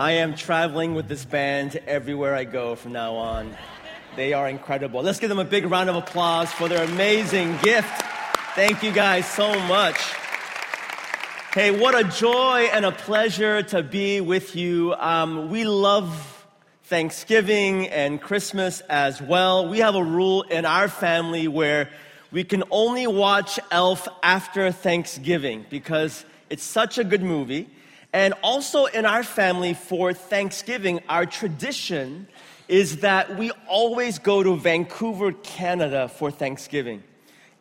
I am traveling with this band everywhere I go from now on. They are incredible. Let's give them a big round of applause for their amazing gift. Thank you guys so much. Hey, what a joy and a pleasure to be with you. Um, we love Thanksgiving and Christmas as well. We have a rule in our family where we can only watch Elf after Thanksgiving because it's such a good movie. And also in our family for Thanksgiving, our tradition is that we always go to Vancouver, Canada for Thanksgiving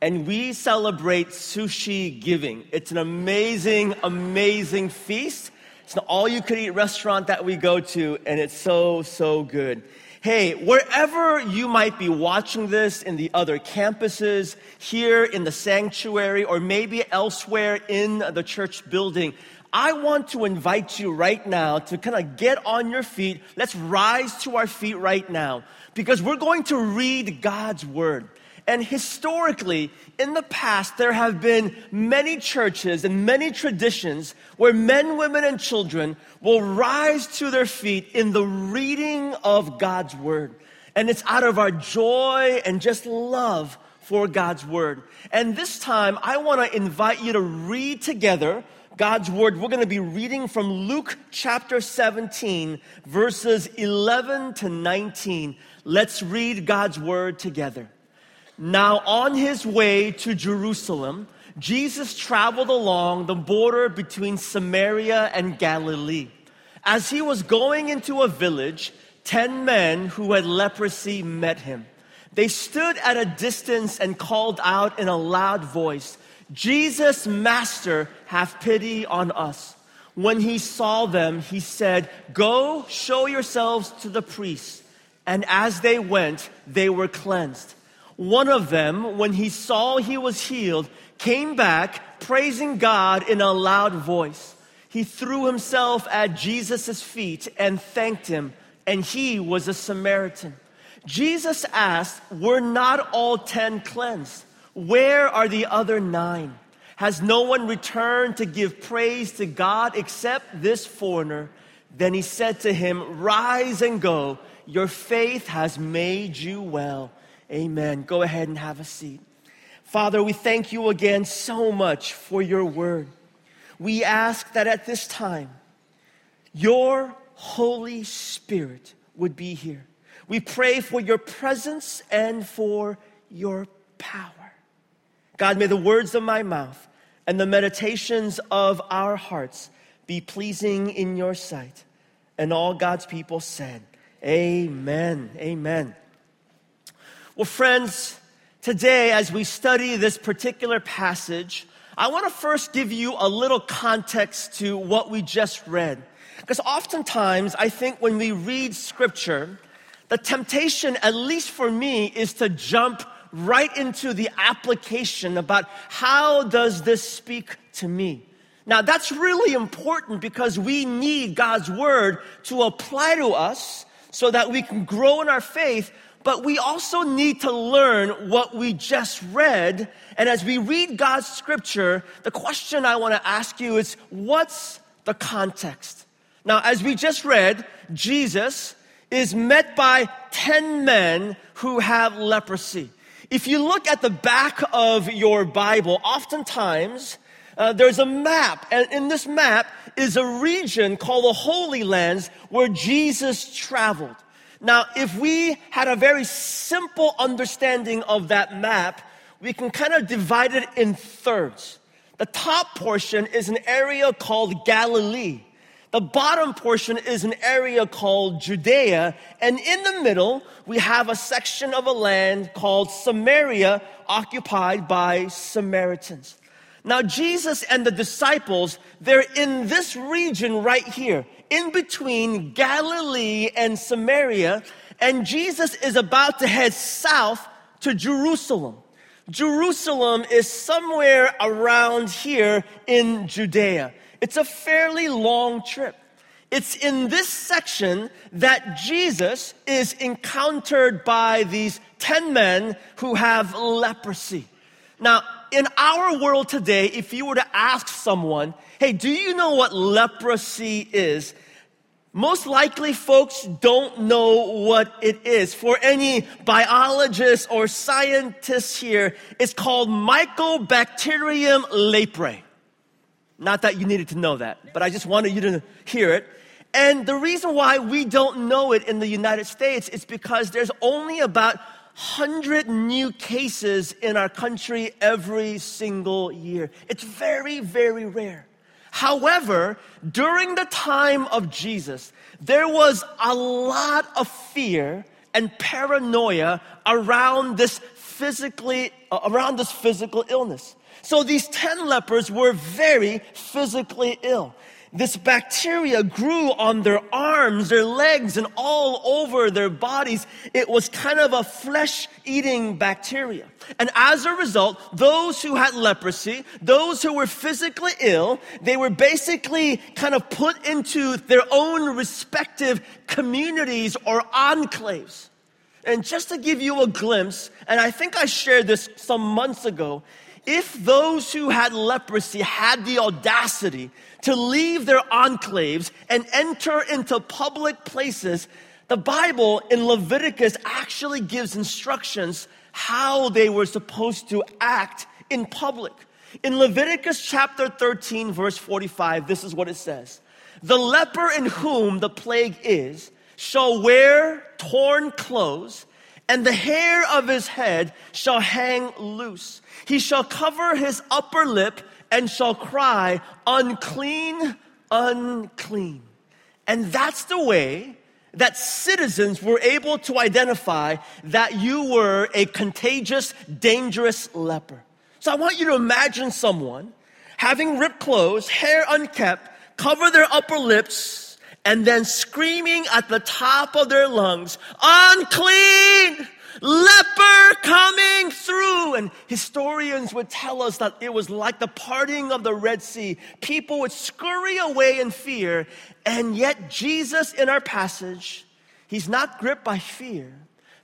and we celebrate sushi giving. It's an amazing, amazing feast. It's an all you could eat restaurant that we go to, and it's so, so good. Hey, wherever you might be watching this in the other campuses, here in the sanctuary, or maybe elsewhere in the church building, I want to invite you right now to kind of get on your feet. Let's rise to our feet right now because we're going to read God's word. And historically, in the past, there have been many churches and many traditions where men, women, and children will rise to their feet in the reading of God's Word. And it's out of our joy and just love for God's Word. And this time, I want to invite you to read together God's Word. We're going to be reading from Luke chapter 17, verses 11 to 19. Let's read God's Word together. Now, on his way to Jerusalem, Jesus traveled along the border between Samaria and Galilee. As he was going into a village, ten men who had leprosy met him. They stood at a distance and called out in a loud voice, Jesus, Master, have pity on us. When he saw them, he said, Go show yourselves to the priests. And as they went, they were cleansed. One of them, when he saw he was healed, came back praising God in a loud voice. He threw himself at Jesus' feet and thanked him, and he was a Samaritan. Jesus asked, Were not all ten cleansed? Where are the other nine? Has no one returned to give praise to God except this foreigner? Then he said to him, Rise and go. Your faith has made you well. Amen. Go ahead and have a seat. Father, we thank you again so much for your word. We ask that at this time, your Holy Spirit would be here. We pray for your presence and for your power. God, may the words of my mouth and the meditations of our hearts be pleasing in your sight. And all God's people said, Amen. Amen. Well, friends, today as we study this particular passage, I want to first give you a little context to what we just read. Because oftentimes, I think when we read scripture, the temptation, at least for me, is to jump right into the application about how does this speak to me? Now that's really important because we need God's word to apply to us so that we can grow in our faith, but we also need to learn what we just read. And as we read God's scripture, the question I want to ask you is what's the context? Now, as we just read, Jesus is met by 10 men who have leprosy. If you look at the back of your Bible, oftentimes uh, there's a map, and in this map is a region called the Holy Lands where Jesus traveled. Now, if we had a very simple understanding of that map, we can kind of divide it in thirds. The top portion is an area called Galilee. The bottom portion is an area called Judea. And in the middle, we have a section of a land called Samaria occupied by Samaritans. Now, Jesus and the disciples, they're in this region right here in between Galilee and Samaria, and Jesus is about to head south to Jerusalem. Jerusalem is somewhere around here in Judea. It's a fairly long trip. It's in this section that Jesus is encountered by these 10 men who have leprosy. Now, in our world today, if you were to ask someone, hey, do you know what leprosy is? most likely folks don't know what it is. For any biologists or scientists here, it's called Mycobacterium leprae. Not that you needed to know that, but I just wanted you to hear it. And the reason why we don't know it in the United States is because there's only about 100 new cases in our country every single year. It's very, very rare. However, during the time of Jesus, there was a lot of fear and paranoia around this physically uh, around this physical illness. So these 10 lepers were very physically ill this bacteria grew on their arms, their legs, and all over their bodies. It was kind of a flesh eating bacteria. And as a result, those who had leprosy, those who were physically ill, they were basically kind of put into their own respective communities or enclaves. And just to give you a glimpse, and I think I shared this some months ago, if those who had leprosy had the audacity to leave their enclaves and enter into public places, the Bible in Leviticus actually gives instructions how they were supposed to act in public. In Leviticus chapter 13, verse 45, this is what it says The leper in whom the plague is shall wear torn clothes, and the hair of his head shall hang loose. He shall cover his upper lip and shall cry, unclean, unclean. And that's the way that citizens were able to identify that you were a contagious, dangerous leper. So I want you to imagine someone having ripped clothes, hair unkept, cover their upper lips, and then screaming at the top of their lungs, unclean, leper coming through. And historians would tell us that it was like the parting of the Red Sea. People would scurry away in fear. And yet, Jesus in our passage, he's not gripped by fear.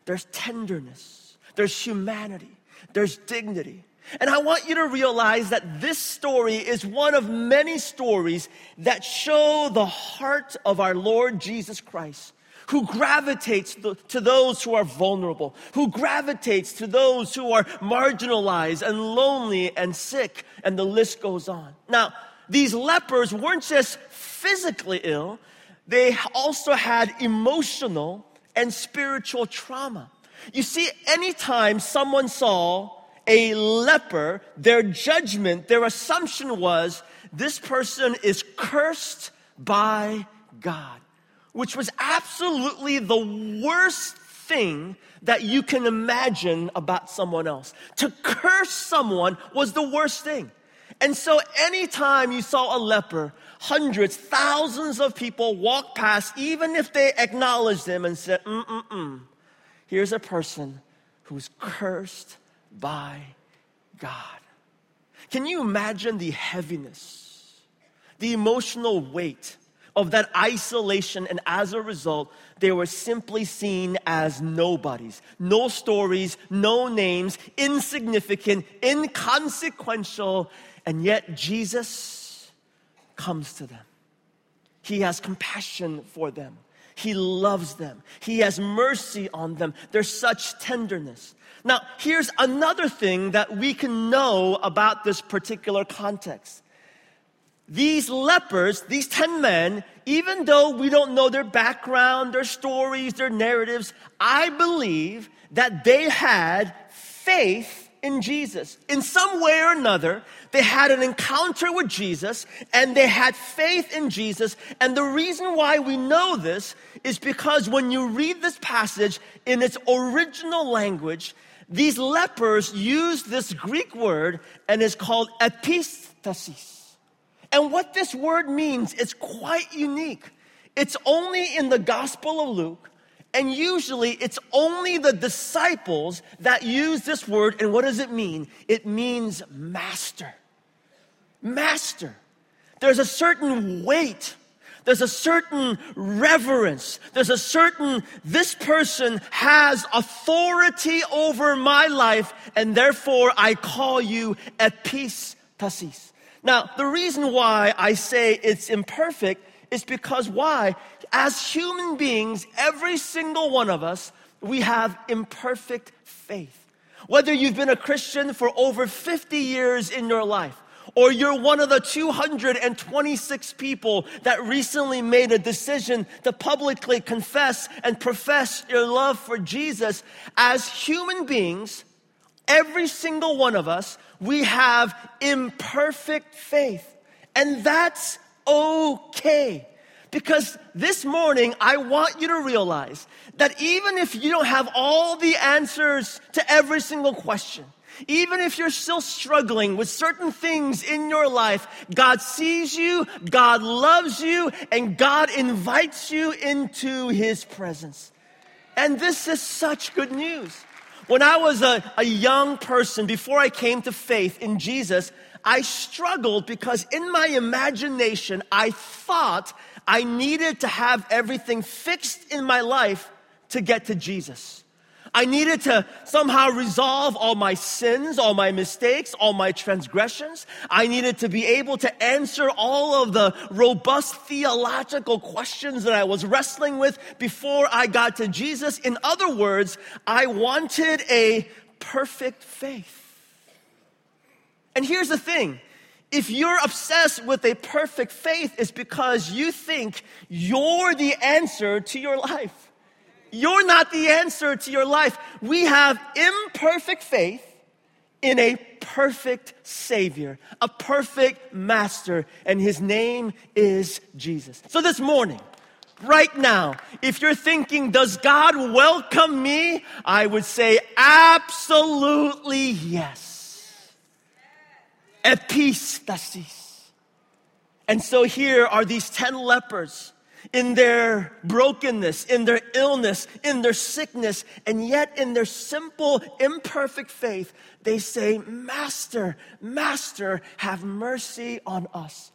There's tenderness, there's humanity, there's dignity. And I want you to realize that this story is one of many stories that show the heart of our Lord Jesus Christ who gravitates to those who are vulnerable, who gravitates to those who are marginalized and lonely and sick, and the list goes on. Now, these lepers weren't just physically ill, they also had emotional and spiritual trauma. You see, anytime someone saw a leper, their judgment, their assumption was this person is cursed by God which was absolutely the worst thing that you can imagine about someone else. To curse someone was the worst thing. And so anytime you saw a leper, hundreds, thousands of people walk past, even if they acknowledged them and said, mm-mm-mm, here's a person who's cursed by God. Can you imagine the heaviness, the emotional weight of that isolation, and as a result, they were simply seen as nobodies. No stories, no names, insignificant, inconsequential, and yet Jesus comes to them. He has compassion for them. He loves them. He has mercy on them. There's such tenderness. Now, here's another thing that we can know about this particular context these lepers, these 10 men, even though we don't know their background, their stories, their narratives, I believe that they had faith in Jesus. In some way or another, they had an encounter with Jesus and they had faith in Jesus. And the reason why we know this is because when you read this passage in its original language, these lepers use this Greek word and it's called epistasis. And what this word means is quite unique. It's only in the Gospel of Luke, and usually it's only the disciples that use this word. And what does it mean? It means master. Master. There's a certain weight. There's a certain reverence. There's a certain, this person has authority over my life, and therefore I call you epistasis. Now, the reason why I say it's imperfect is because why? As human beings, every single one of us, we have imperfect faith. Whether you've been a Christian for over 50 years in your life, or you're one of the 226 people that recently made a decision to publicly confess and profess your love for Jesus, as human beings, every single one of us, we have imperfect faith. And that's okay. Because this morning, I want you to realize that even if you don't have all the answers to every single question, even if you're still struggling with certain things in your life, God sees you, God loves you, and God invites you into His presence. And this is such good news. When I was a, a young person, before I came to faith in Jesus, I struggled because in my imagination, I thought I needed to have everything fixed in my life to get to Jesus. I needed to somehow resolve all my sins, all my mistakes, all my transgressions. I needed to be able to answer all of the robust theological questions that I was wrestling with before I got to Jesus. In other words, I wanted a perfect faith. And here's the thing if you're obsessed with a perfect faith, it's because you think you're the answer to your life. You're not the answer to your life. We have imperfect faith in a perfect Savior, a perfect Master, and His name is Jesus. So this morning, right now, if you're thinking, does God welcome me? I would say absolutely yes epistasis. And so here are these 10 lepers in their brokenness, in their illness, in their sickness, and yet in their simple, imperfect faith, they say, Master, Master, have mercy on us.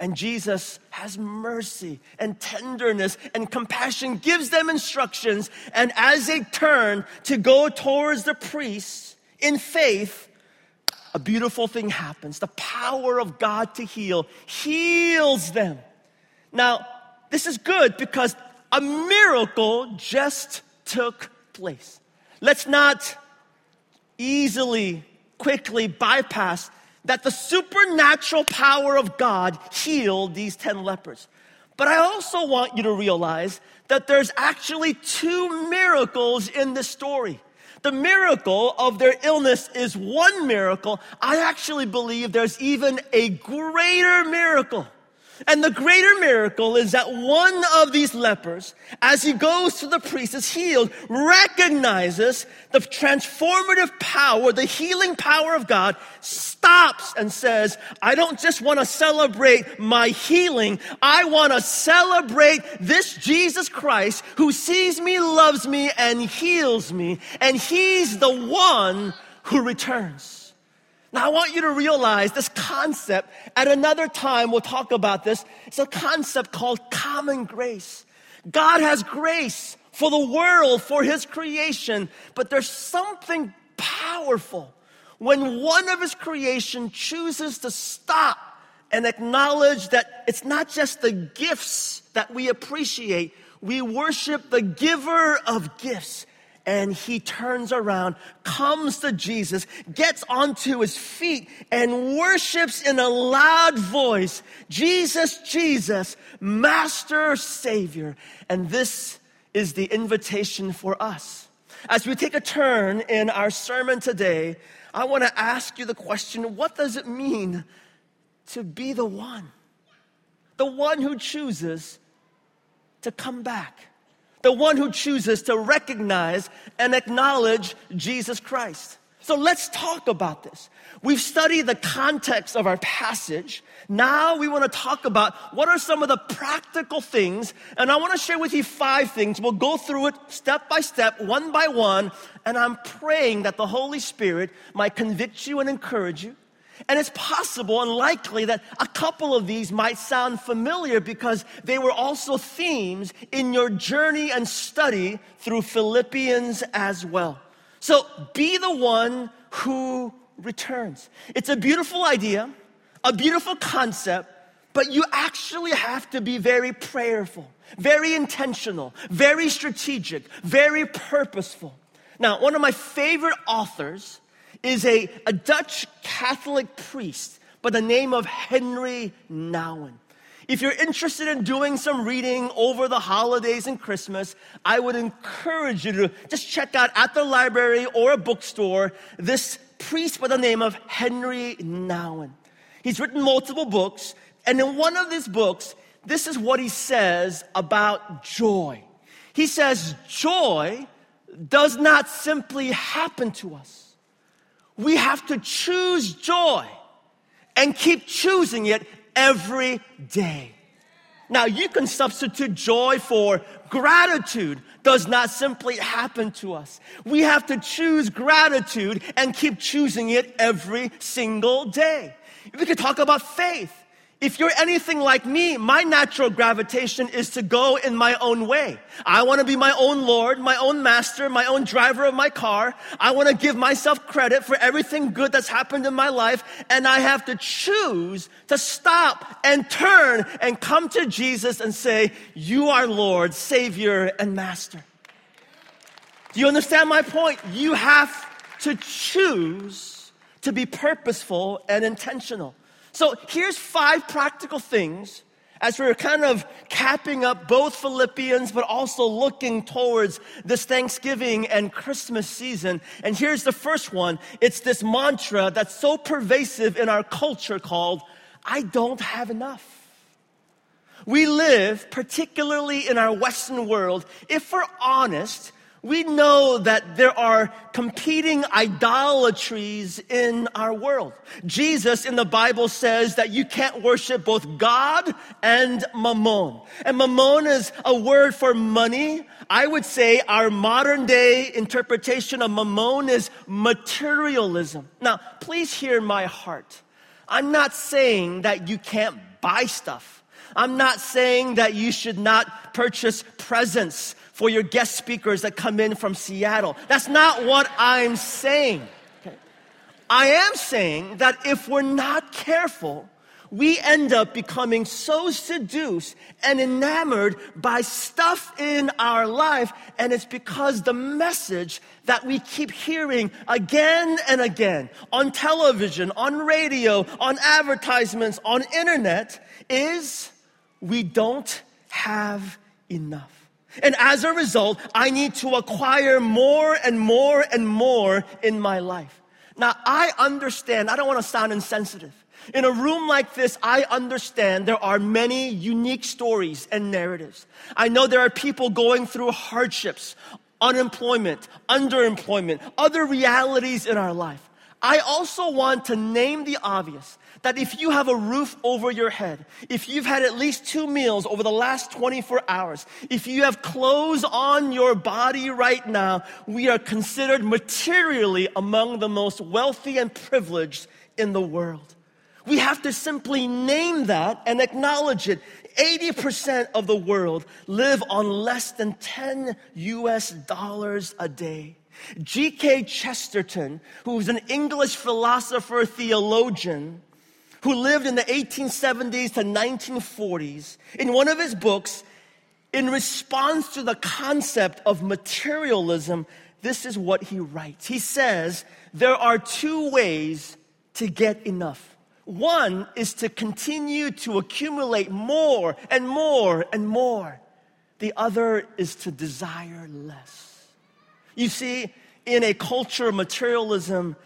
And Jesus has mercy and tenderness and compassion, gives them instructions. And as they turn to go towards the priests in faith, a beautiful thing happens. The power of God to heal heals them. Now, this is good because a miracle just took place. Let's not easily, quickly bypass that the supernatural power of God healed these 10 lepers. But I also want you to realize that there's actually two miracles in this story. The miracle of their illness is one miracle. I actually believe there's even a greater miracle. And the greater miracle is that one of these lepers, as he goes to the priest, is healed, recognizes the transformative power, the healing power of God, stops and says, I don't just want to celebrate my healing. I want to celebrate this Jesus Christ who sees me, loves me, and heals me. And he's the one who returns. Now, I want you to realize this concept. At another time, we'll talk about this. It's a concept called common grace. God has grace for the world, for His creation, but there's something powerful when one of His creation chooses to stop and acknowledge that it's not just the gifts that we appreciate, we worship the giver of gifts and he turns around, comes to Jesus, gets onto his feet, and worships in a loud voice Jesus, Jesus, Master, Savior. And this is the invitation for us. As we take a turn in our sermon today, I want to ask you the question what does it mean to be the one? The one who chooses to come back the one who chooses to recognize and acknowledge Jesus Christ. So let's talk about this. We've studied the context of our passage. Now we want to talk about what are some of the practical things. And I want to share with you five things. We'll go through it step by step, one by one. And I'm praying that the Holy Spirit might convict you and encourage you. And it's possible and likely that a couple of these might sound familiar because they were also themes in your journey and study through Philippians as well. So be the one who returns. It's a beautiful idea, a beautiful concept, but you actually have to be very prayerful, very intentional, very strategic, very purposeful. Now, one of my favorite authors is a, a Dutch Catholic priest by the name of Henri Nouwen. If you're interested in doing some reading over the holidays and Christmas, I would encourage you to just check out at the library or a bookstore this priest by the name of Henri Nouwen. He's written multiple books, and in one of these books, this is what he says about joy. He says, Joy does not simply happen to us. We have to choose joy and keep choosing it every day. Now, you can substitute joy for gratitude does not simply happen to us. We have to choose gratitude and keep choosing it every single day. We could talk about faith. If you're anything like me, my natural gravitation is to go in my own way. I want to be my own Lord, my own master, my own driver of my car. I want to give myself credit for everything good that's happened in my life. And I have to choose to stop and turn and come to Jesus and say, You are Lord, Savior, and Master. Do you understand my point? You have to choose to be purposeful and intentional. So here's five practical things as we're kind of capping up both Philippians, but also looking towards this Thanksgiving and Christmas season. And here's the first one. It's this mantra that's so pervasive in our culture called, I don't have enough. We live, particularly in our Western world, if we're honest, we know that there are competing idolatries in our world. Jesus in the Bible says that you can't worship both God and mammon. And mammon is a word for money. I would say our modern day interpretation of mammon is materialism. Now, please hear my heart. I'm not saying that you can't buy stuff. I'm not saying that you should not purchase presents for your guest speakers that come in from Seattle. That's not what I'm saying. I am saying that if we're not careful, we end up becoming so seduced and enamored by stuff in our life. And it's because the message that we keep hearing again and again on television, on radio, on advertisements, on internet is we don't have enough. And as a result, I need to acquire more and more and more in my life. Now, I understand, I don't want to sound insensitive. In a room like this, I understand there are many unique stories and narratives. I know there are people going through hardships, unemployment, underemployment, other realities in our life. I also want to name the obvious that if you have a roof over your head, if you've had at least two meals over the last 24 hours, if you have clothes on your body right now, we are considered materially among the most wealthy and privileged in the world. We have to simply name that and acknowledge it. 80% of the world live on less than 10 US dollars a day. G.K. Chesterton, who was an English philosopher theologian, who lived in the 1870s to 1940s, in one of his books, in response to the concept of materialism, this is what he writes. He says, There are two ways to get enough. One is to continue to accumulate more and more and more. The other is to desire less. You see, in a culture of materialism,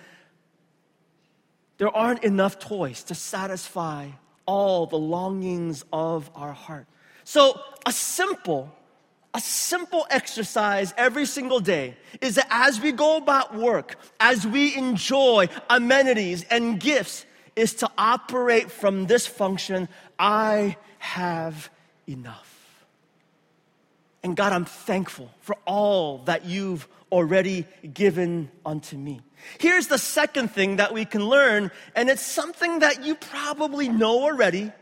there aren't enough toys to satisfy all the longings of our heart. So, a simple, a simple exercise every single day is that as we go about work, as we enjoy amenities and gifts, is to operate from this function I have enough. And God, I'm thankful for all that you've already given unto me. Here's the second thing that we can learn, and it's something that you probably know already,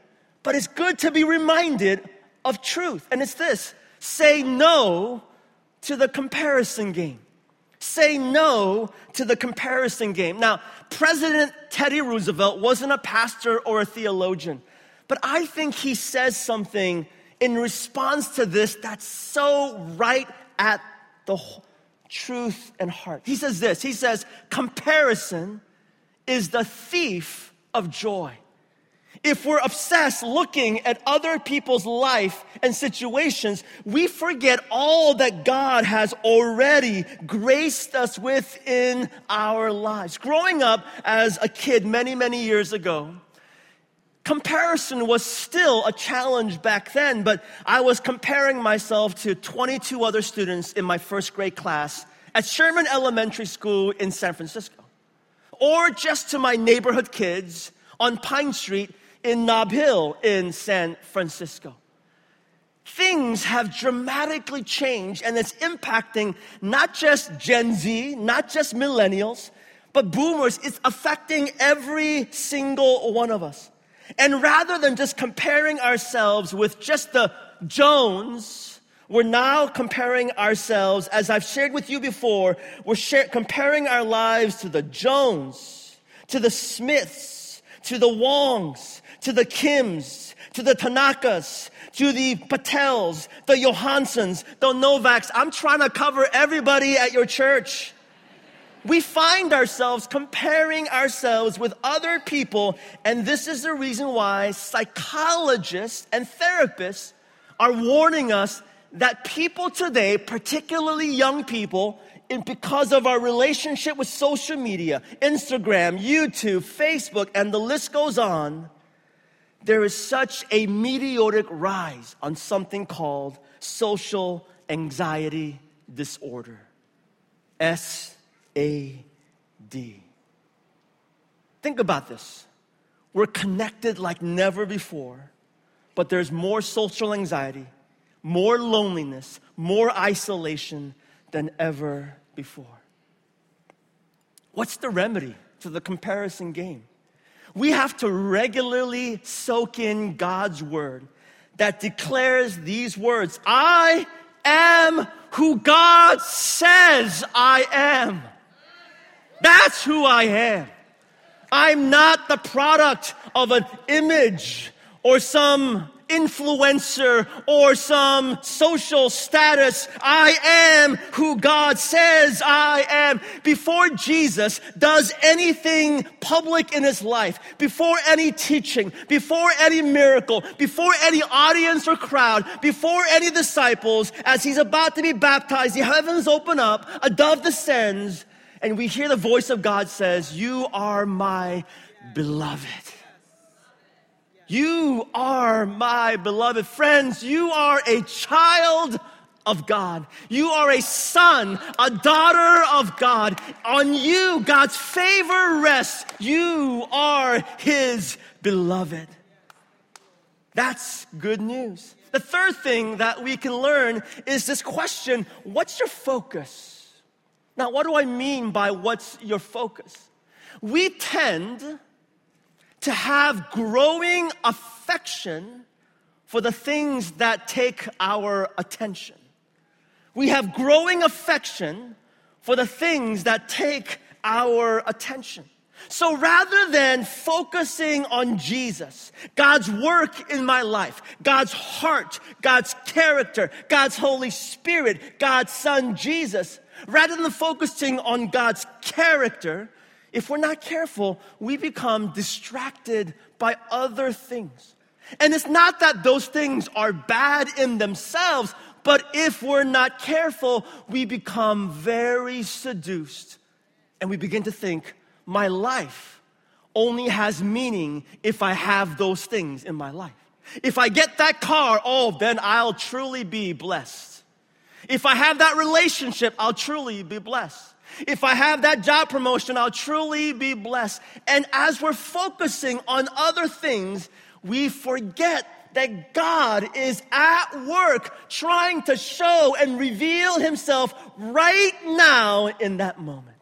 but it's good to be reminded of truth. And it's this say no to the comparison game. Say no to the comparison game. Now, President Teddy Roosevelt wasn't a pastor or a theologian, But I think he says something in response to this that's so right at the truth and heart. He says this He says, comparison is the thief of joy. If we're obsessed looking at other people's life and situations, we forget all that God has already graced us with in our lives. Growing up as a kid many, many years ago, comparison was still a challenge back then, but I was comparing myself to 22 other students in my first grade class at Sherman Elementary School in San Francisco, or just to my neighborhood kids on Pine Street in Nob Hill in San Francisco. Things have dramatically changed, and it's impacting not just Gen Z, not just millennials, but boomers. It's affecting every single one of us. And rather than just comparing ourselves with just the Jones, we're now comparing ourselves, as I've shared with you before, we're share, comparing our lives to the Jones, to the Smiths, to the Wongs, to the Kims, to the Tanakas, to the Patels, the Johanssons, the Novaks. I'm trying to cover everybody at your church. We find ourselves comparing ourselves with other people, and this is the reason why psychologists and therapists are warning us that people today, particularly young people, because of our relationship with social media, Instagram, YouTube, Facebook, and the list goes on, there is such a meteoric rise on something called social anxiety disorder. S A D. Think about this. We're connected like never before, but there's more social anxiety, more loneliness, more isolation than ever before. What's the remedy to the comparison game? We have to regularly soak in God's word that declares these words I am who God says I am. That's who I am. I'm not the product of an image or some influencer or some social status. I am who God says I am. Before Jesus does anything public in his life, before any teaching, before any miracle, before any audience or crowd, before any disciples, as he's about to be baptized, the heavens open up, a dove descends, and we hear the voice of God says, You are my beloved. You are my beloved friends. You are a child of God. You are a son, a daughter of God. On you, God's favor rests. You are his beloved. That's good news. The third thing that we can learn is this question what's your focus? Now, what do I mean by what's your focus? We tend to have growing affection for the things that take our attention. We have growing affection for the things that take our attention. So rather than focusing on Jesus, God's work in my life, God's heart, God's character, God's Holy Spirit, God's Son Jesus, rather than focusing on God's character, if we're not careful, we become distracted by other things. And it's not that those things are bad in themselves, but if we're not careful, we become very seduced and we begin to think, my life only has meaning if I have those things in my life. If I get that car, oh, then I'll truly be blessed. If I have that relationship, I'll truly be blessed. If I have that job promotion, I'll truly be blessed. And as we're focusing on other things, we forget that God is at work trying to show and reveal himself right now in that moment.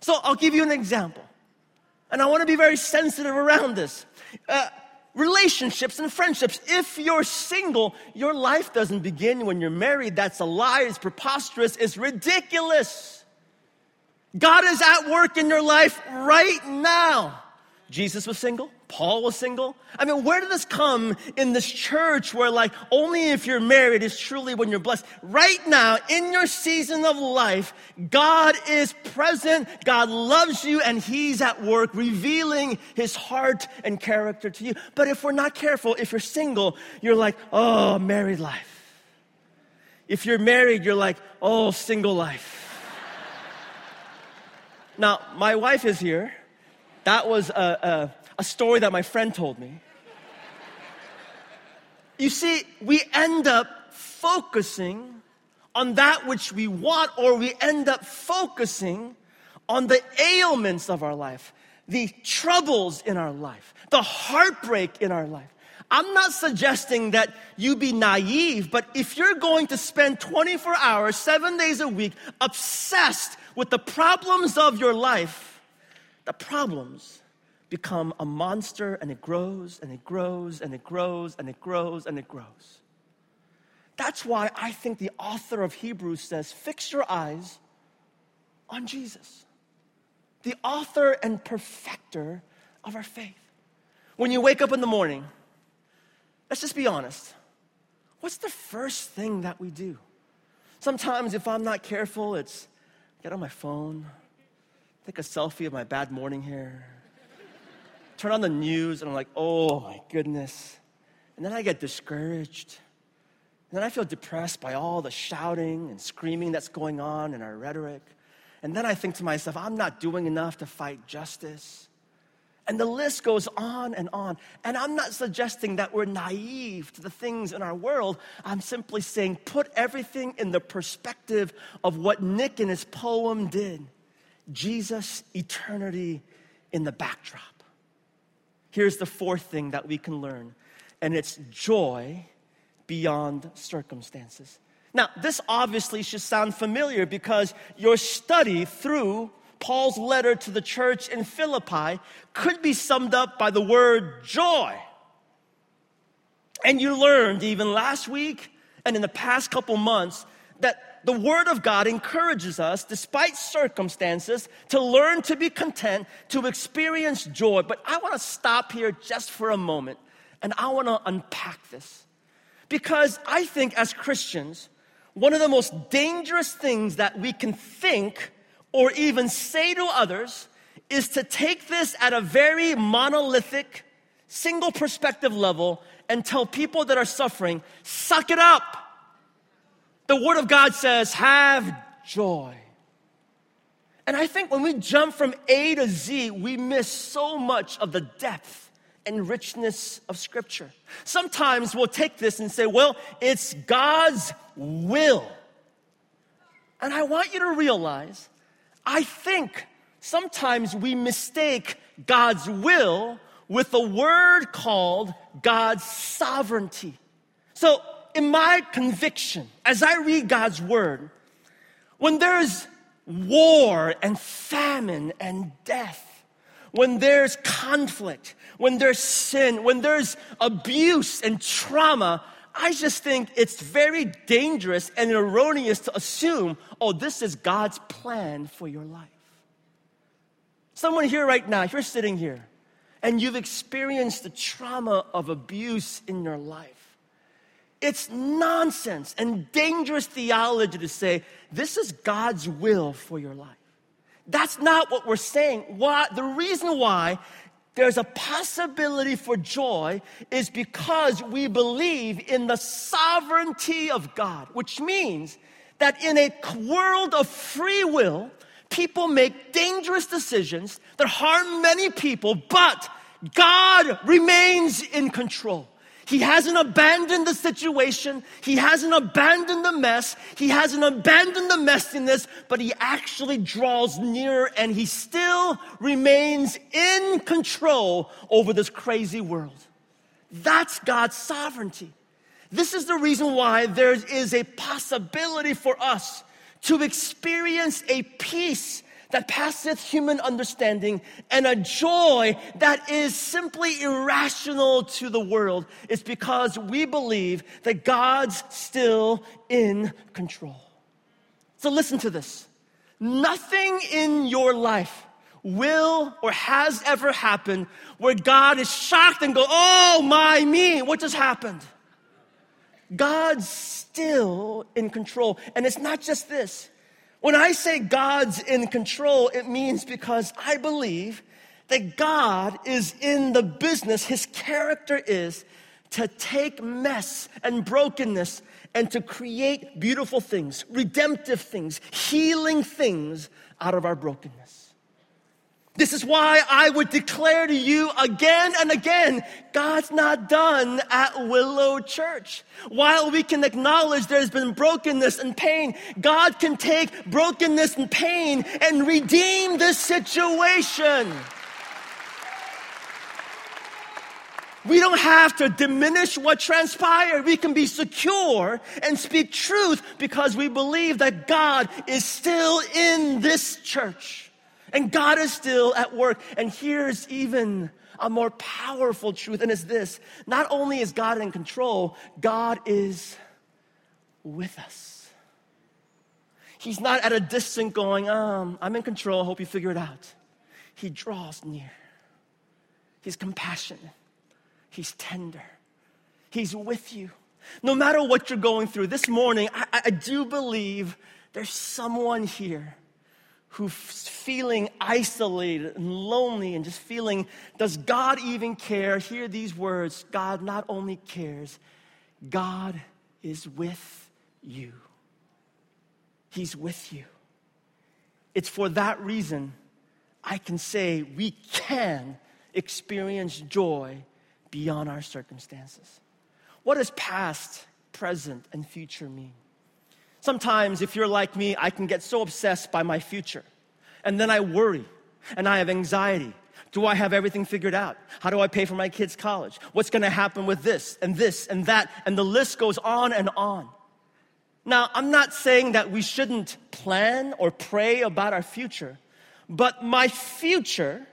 So I'll give you an example. And I want to be very sensitive around this. Uh, relationships and friendships. If you're single, your life doesn't begin when you're married. That's a lie. It's preposterous. It's ridiculous. God is at work in your life right now. Jesus was single. Paul was single. I mean, where did this come in this church where, like, only if you're married is truly when you're blessed? Right now, in your season of life, God is present. God loves you and He's at work revealing His heart and character to you. But if we're not careful, if you're single, you're like, oh, married life. If you're married, you're like, oh, single life. now, my wife is here. That was a, a, a story that my friend told me. You see, we end up focusing on that which we want, or we end up focusing on the ailments of our life, the troubles in our life, the heartbreak in our life. I'm not suggesting that you be naive, but if you're going to spend 24 hours, seven days a week, obsessed with the problems of your life, the problems become a monster and it grows and it grows and it grows and it grows and it grows. That's why I think the author of Hebrews says, Fix your eyes on Jesus, the author and perfecter of our faith. When you wake up in the morning, let's just be honest. What's the first thing that we do? Sometimes, if I'm not careful, it's get on my phone, take a selfie of my bad morning hair, turn on the news, and I'm like, oh my goodness. And then I get discouraged. And then I feel depressed by all the shouting and screaming that's going on in our rhetoric. And then I think to myself, I'm not doing enough to fight justice. And the list goes on and on. And I'm not suggesting that we're naive to the things in our world. I'm simply saying put everything in the perspective of what Nick in his poem did. Jesus, eternity in the backdrop. Here's the fourth thing that we can learn, and it's joy beyond circumstances. Now, this obviously should sound familiar because your study through Paul's letter to the church in Philippi could be summed up by the word joy. And you learned even last week and in the past couple months that the Word of God encourages us, despite circumstances, to learn to be content, to experience joy. But I want to stop here just for a moment and I want to unpack this. Because I think as Christians, one of the most dangerous things that we can think or even say to others is to take this at a very monolithic, single perspective level and tell people that are suffering, suck it up the Word of God says, have joy. And I think when we jump from A to Z, we miss so much of the depth and richness of Scripture. Sometimes we'll take this and say, well, it's God's will. And I want you to realize, I think sometimes we mistake God's will with a word called God's sovereignty. So in my conviction, as I read God's word, when there's war and famine and death, when there's conflict, when there's sin, when there's abuse and trauma, I just think it's very dangerous and erroneous to assume, oh, this is God's plan for your life. Someone here right now, you're sitting here and you've experienced the trauma of abuse in your life, it's nonsense and dangerous theology to say this is God's will for your life. That's not what we're saying. Why, the reason why there's a possibility for joy is because we believe in the sovereignty of God, which means that in a world of free will, people make dangerous decisions that harm many people, but God remains in control. He hasn't abandoned the situation. He hasn't abandoned the mess. He hasn't abandoned the messiness, but he actually draws nearer and he still remains in control over this crazy world. That's God's sovereignty. This is the reason why there is a possibility for us to experience a peace that passeth human understanding and a joy that is simply irrational to the world is because we believe that God's still in control. So listen to this. Nothing in your life will or has ever happened where God is shocked and go, "Oh my me, what just happened?" God's still in control. And it's not just this. When I say God's in control, it means because I believe that God is in the business, his character is to take mess and brokenness and to create beautiful things, redemptive things, healing things out of our brokenness. This is why I would declare to you again and again God's not done at Willow Church. While we can acknowledge there's been brokenness and pain, God can take brokenness and pain and redeem this situation. We don't have to diminish what transpired. We can be secure and speak truth because we believe that God is still in this church and God is still at work. And here's even a more powerful truth, and it's this not only is God in control, God is with us. He's not at a distance going, um, I'm in control, hope you figure it out. He draws near. He's compassionate. He's tender. He's with you. No matter what you're going through, this morning, I, I do believe there's someone here who's feeling isolated and lonely and just feeling, does God even care? Hear these words God not only cares, God is with you. He's with you. It's for that reason I can say we can experience joy beyond our circumstances. What does past, present, and future mean? Sometimes, if you're like me, I can get so obsessed by my future. And then I worry and I have anxiety. Do I have everything figured out? How do I pay for my kids' college? What's gonna happen with this and this and that? And the list goes on and on. Now, I'm not saying that we shouldn't plan or pray about our future, but my future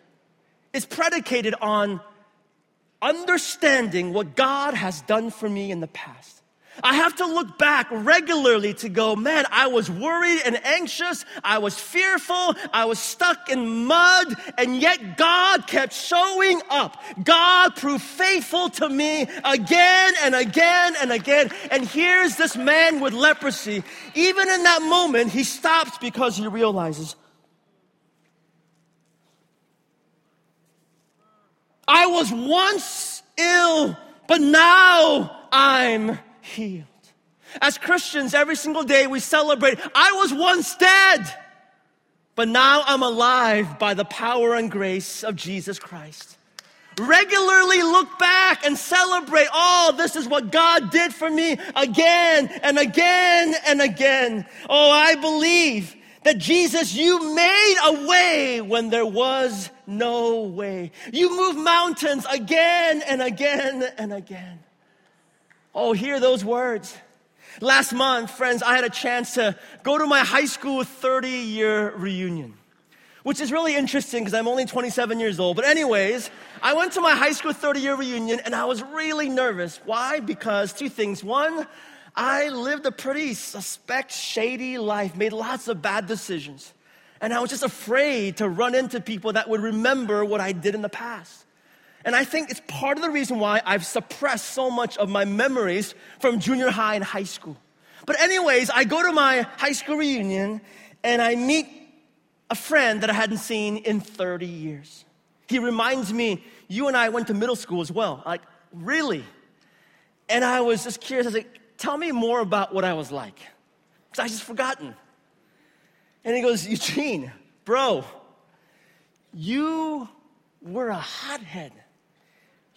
is predicated on understanding what God has done for me in the past. I have to look back regularly to go, man, I was worried and anxious. I was fearful. I was stuck in mud. And yet God kept showing up. God proved faithful to me again and again and again. And here's this man with leprosy. Even in that moment, he stops because he realizes, I was once ill, but now I'm healed. As Christians, every single day we celebrate, I was once dead, but now I'm alive by the power and grace of Jesus Christ. Regularly look back and celebrate, oh, this is what God did for me again and again and again. Oh, I believe that Jesus, you made a way when there was no way. You move mountains again and again and again. Oh, hear those words. Last month, friends, I had a chance to go to my high school 30 year reunion, which is really interesting because I'm only 27 years old. But, anyways, I went to my high school 30 year reunion and I was really nervous. Why? Because two things. One, I lived a pretty suspect, shady life, made lots of bad decisions. And I was just afraid to run into people that would remember what I did in the past. And I think it's part of the reason why I've suppressed so much of my memories from junior high and high school. But, anyways, I go to my high school reunion and I meet a friend that I hadn't seen in 30 years. He reminds me, you and I went to middle school as well. Like, really? And I was just curious. I was like, Tell me more about what I was like. Because I just forgotten. And he goes, Eugene, bro, you were a hothead.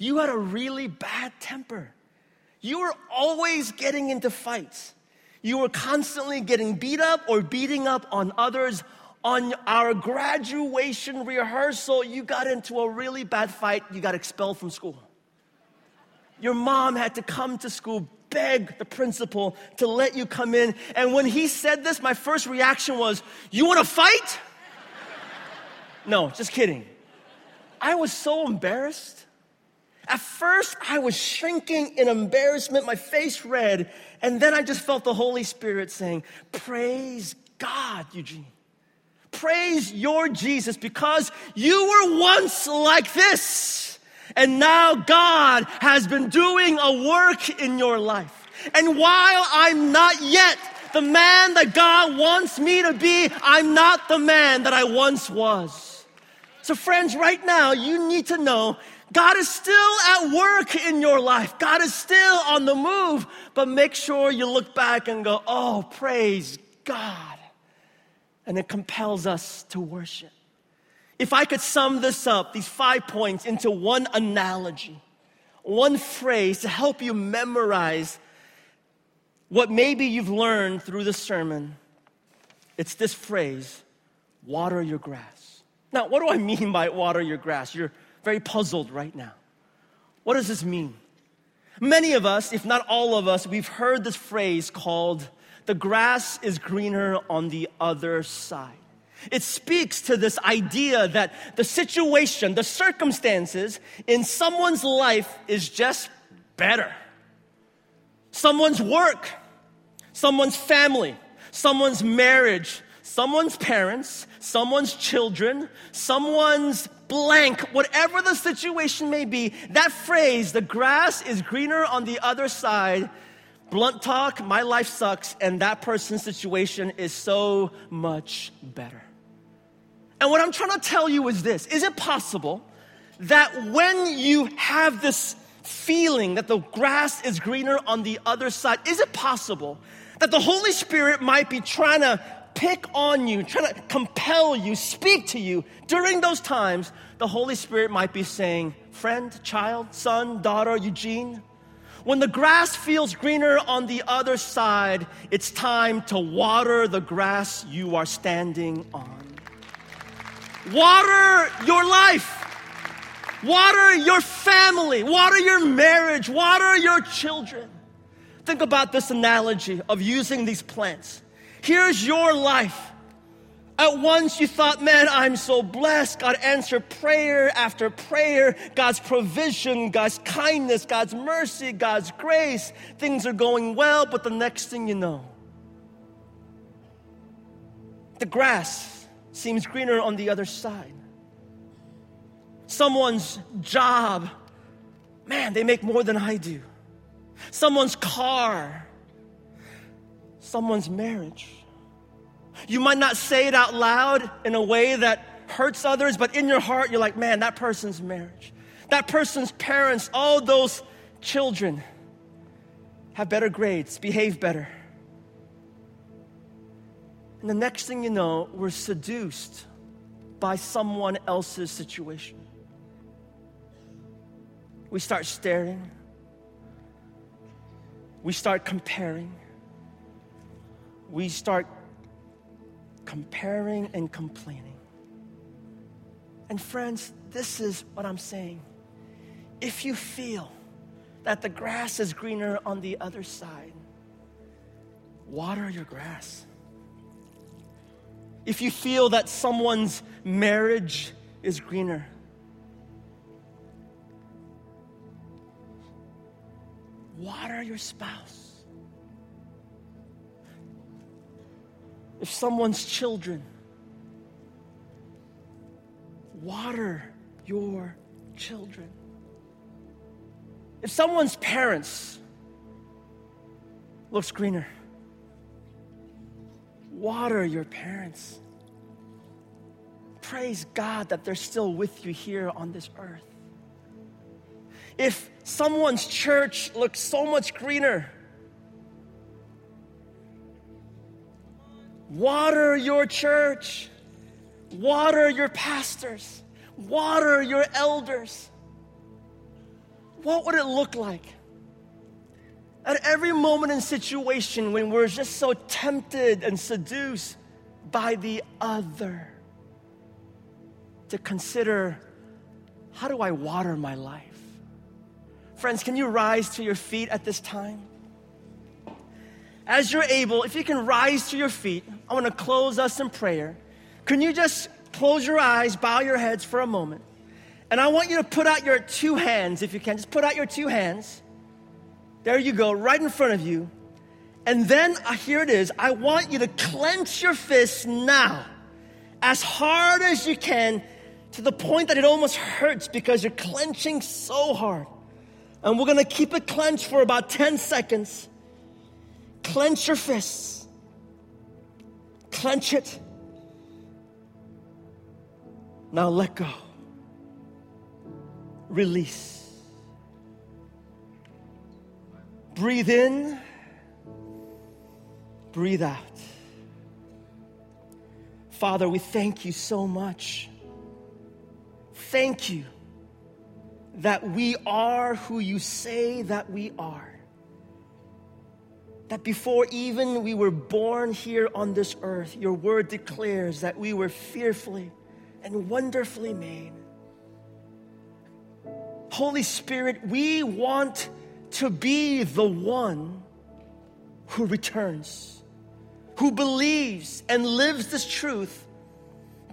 You had a really bad temper. You were always getting into fights. You were constantly getting beat up or beating up on others. On our graduation rehearsal, you got into a really bad fight. You got expelled from school. Your mom had to come to school beg the principal to let you come in. And when he said this, my first reaction was, You wanna fight? no, just kidding. I was so embarrassed. At first, I was shrinking in embarrassment, my face red, and then I just felt the Holy Spirit saying, Praise God, Eugene. Praise your Jesus because you were once like this. And now God has been doing a work in your life. And while I'm not yet the man that God wants me to be, I'm not the man that I once was. So, friends, right now, you need to know God is still at work in your life. God is still on the move. But make sure you look back and go, oh, praise God. And it compels us to worship. If I could sum this up, these five points, into one analogy, one phrase to help you memorize what maybe you've learned through the sermon, it's this phrase water your grass. Now, what do I mean by water your grass? You're very puzzled right now. What does this mean? Many of us, if not all of us, we've heard this phrase called the grass is greener on the other side. It speaks to this idea that the situation, the circumstances in someone's life is just better. Someone's work, someone's family, someone's marriage, someone's parents, someone's children, someone's blank, whatever the situation may be, that phrase, the grass is greener on the other side, blunt talk, my life sucks, and that person's situation is so much better. And what I'm trying to tell you is this Is it possible that when you have this feeling that the grass is greener on the other side, is it possible that the Holy Spirit might be trying to pick on you, trying to compel you, speak to you during those times? The Holy Spirit might be saying, Friend, child, son, daughter, Eugene, when the grass feels greener on the other side, it's time to water the grass you are standing on. Water your life. Water your family. Water your marriage. Water your children. Think about this analogy of using these plants. Here's your life. At once you thought, man, I'm so blessed. God answered prayer after prayer. God's provision, God's kindness, God's mercy, God's grace. Things are going well, but the next thing you know, the grass seems greener on the other side. Someone's job, man, they make more than I do. Someone's car, someone's marriage you might not say it out loud in a way that hurts others, but in your heart, you're like, man, that person's marriage, that person's parents, all those children have better grades, behave better. And the next thing you know, we're seduced by someone else's situation. We start staring. We start comparing. We start comparing and complaining. And friends, this is what I'm saying. If you feel that the grass is greener on the other side, water your grass. If you feel that someone's marriage is greener, water your spouse. If someone's children, water your children. If someone's parents looks greener, water your parents. Praise God that they're still with you here on this earth. If someone's church looks so much greener, Water your church. Water your pastors. Water your elders. What would it look like? At every moment and situation when we're just so tempted and seduced by the other, to consider how do I water my life? Friends, can you rise to your feet at this time? As you're able, if you can rise to your feet, I want to close us in prayer. Can you just close your eyes, bow your heads for a moment? And I want you to put out your two hands, if you can. Just put out your two hands. There you go, right in front of you. And then uh, here it is. I want you to clench your fists now as hard as you can to the point that it almost hurts because you're clenching so hard. And we're gonna keep it clenched for about 10 seconds. Clench your fists. Clench it. Now let go. Release. Breathe in. Breathe out. Father, we thank you so much. Thank you that we are who you say that we are. That before even we were born here on this earth, your word declares that we were fearfully and wonderfully made. Holy Spirit, we want to be the one who returns, who believes and lives this truth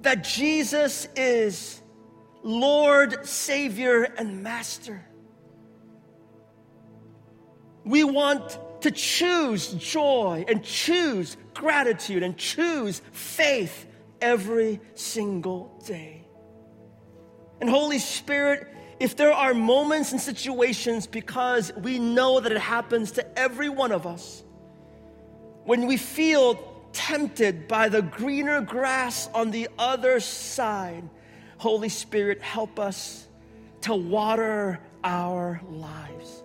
that Jesus is Lord, Savior, and Master. We want to choose joy and choose gratitude and choose faith every single day. And Holy Spirit, if there are moments and situations, because we know that it happens to every one of us, when we feel tempted by the greener grass on the other side, Holy Spirit, help us to water our lives,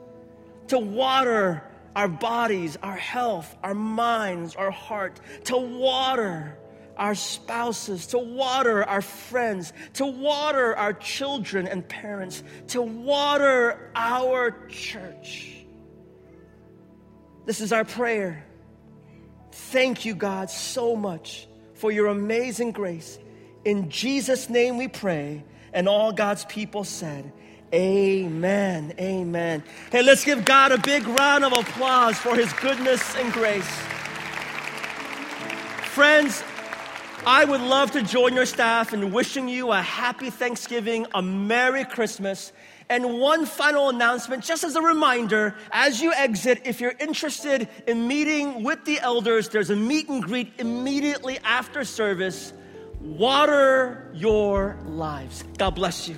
to water our bodies, our health, our minds, our heart, to water our spouses, to water our friends, to water our children and parents, to water our church. This is our prayer. Thank you, God, so much for your amazing grace. In Jesus' name we pray. And all God's people said, Amen. Amen. Hey, let's give God a big round of applause for his goodness and grace. Friends, I would love to join your staff in wishing you a happy Thanksgiving, a Merry Christmas. And one final announcement, just as a reminder, as you exit, if you're interested in meeting with the elders, there's a meet and greet immediately after service. Water your lives. God bless you.